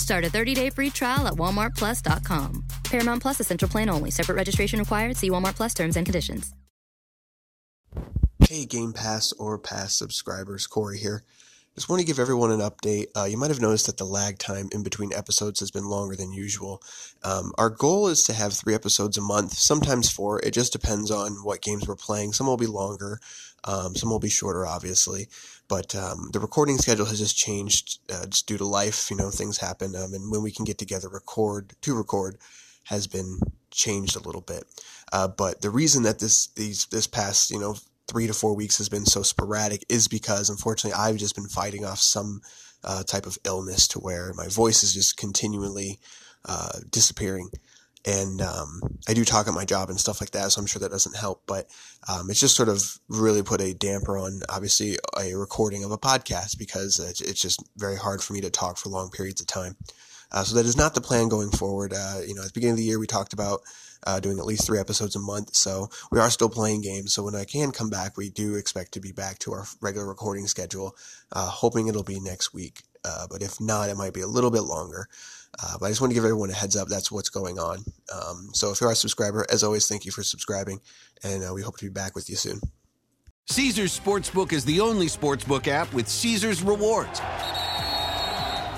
Start a 30-day free trial at walmartplus.com. Paramount Plus Essential Plan only. Separate registration required. See Walmart Plus terms and conditions. Hey, Game Pass or Pass subscribers, Corey here. Just want to give everyone an update. Uh, you might have noticed that the lag time in between episodes has been longer than usual. Um, our goal is to have three episodes a month, sometimes four. It just depends on what games we're playing. Some will be longer, um, some will be shorter, obviously. But um, the recording schedule has just changed uh, just due to life. You know, things happen, um, and when we can get together, record to record, has been changed a little bit. Uh, but the reason that this these this past you know three to four weeks has been so sporadic is because unfortunately I've just been fighting off some uh, type of illness to where my voice is just continually uh, disappearing. And um, I do talk at my job and stuff like that, so I'm sure that doesn't help. But um, it's just sort of really put a damper on, obviously, a recording of a podcast because it's, just very hard for me to talk for long periods of time. Uh, so that is not the plan going forward. Uh, you know, at the beginning of the year, we talked about uh, doing at least three episodes a month. So we are still playing games. So when I can come back, we do expect to be back to our regular recording schedule, uh, hoping it'll be next week. Uh, but if not, it might be a little bit longer. Uh, but I just want to give everyone a heads up. That's what's going on. Um, so if you are a subscriber, as always, thank you for subscribing, and uh, we hope to be back with you soon. Caesars Sportsbook is the only sportsbook app with Caesars rewards.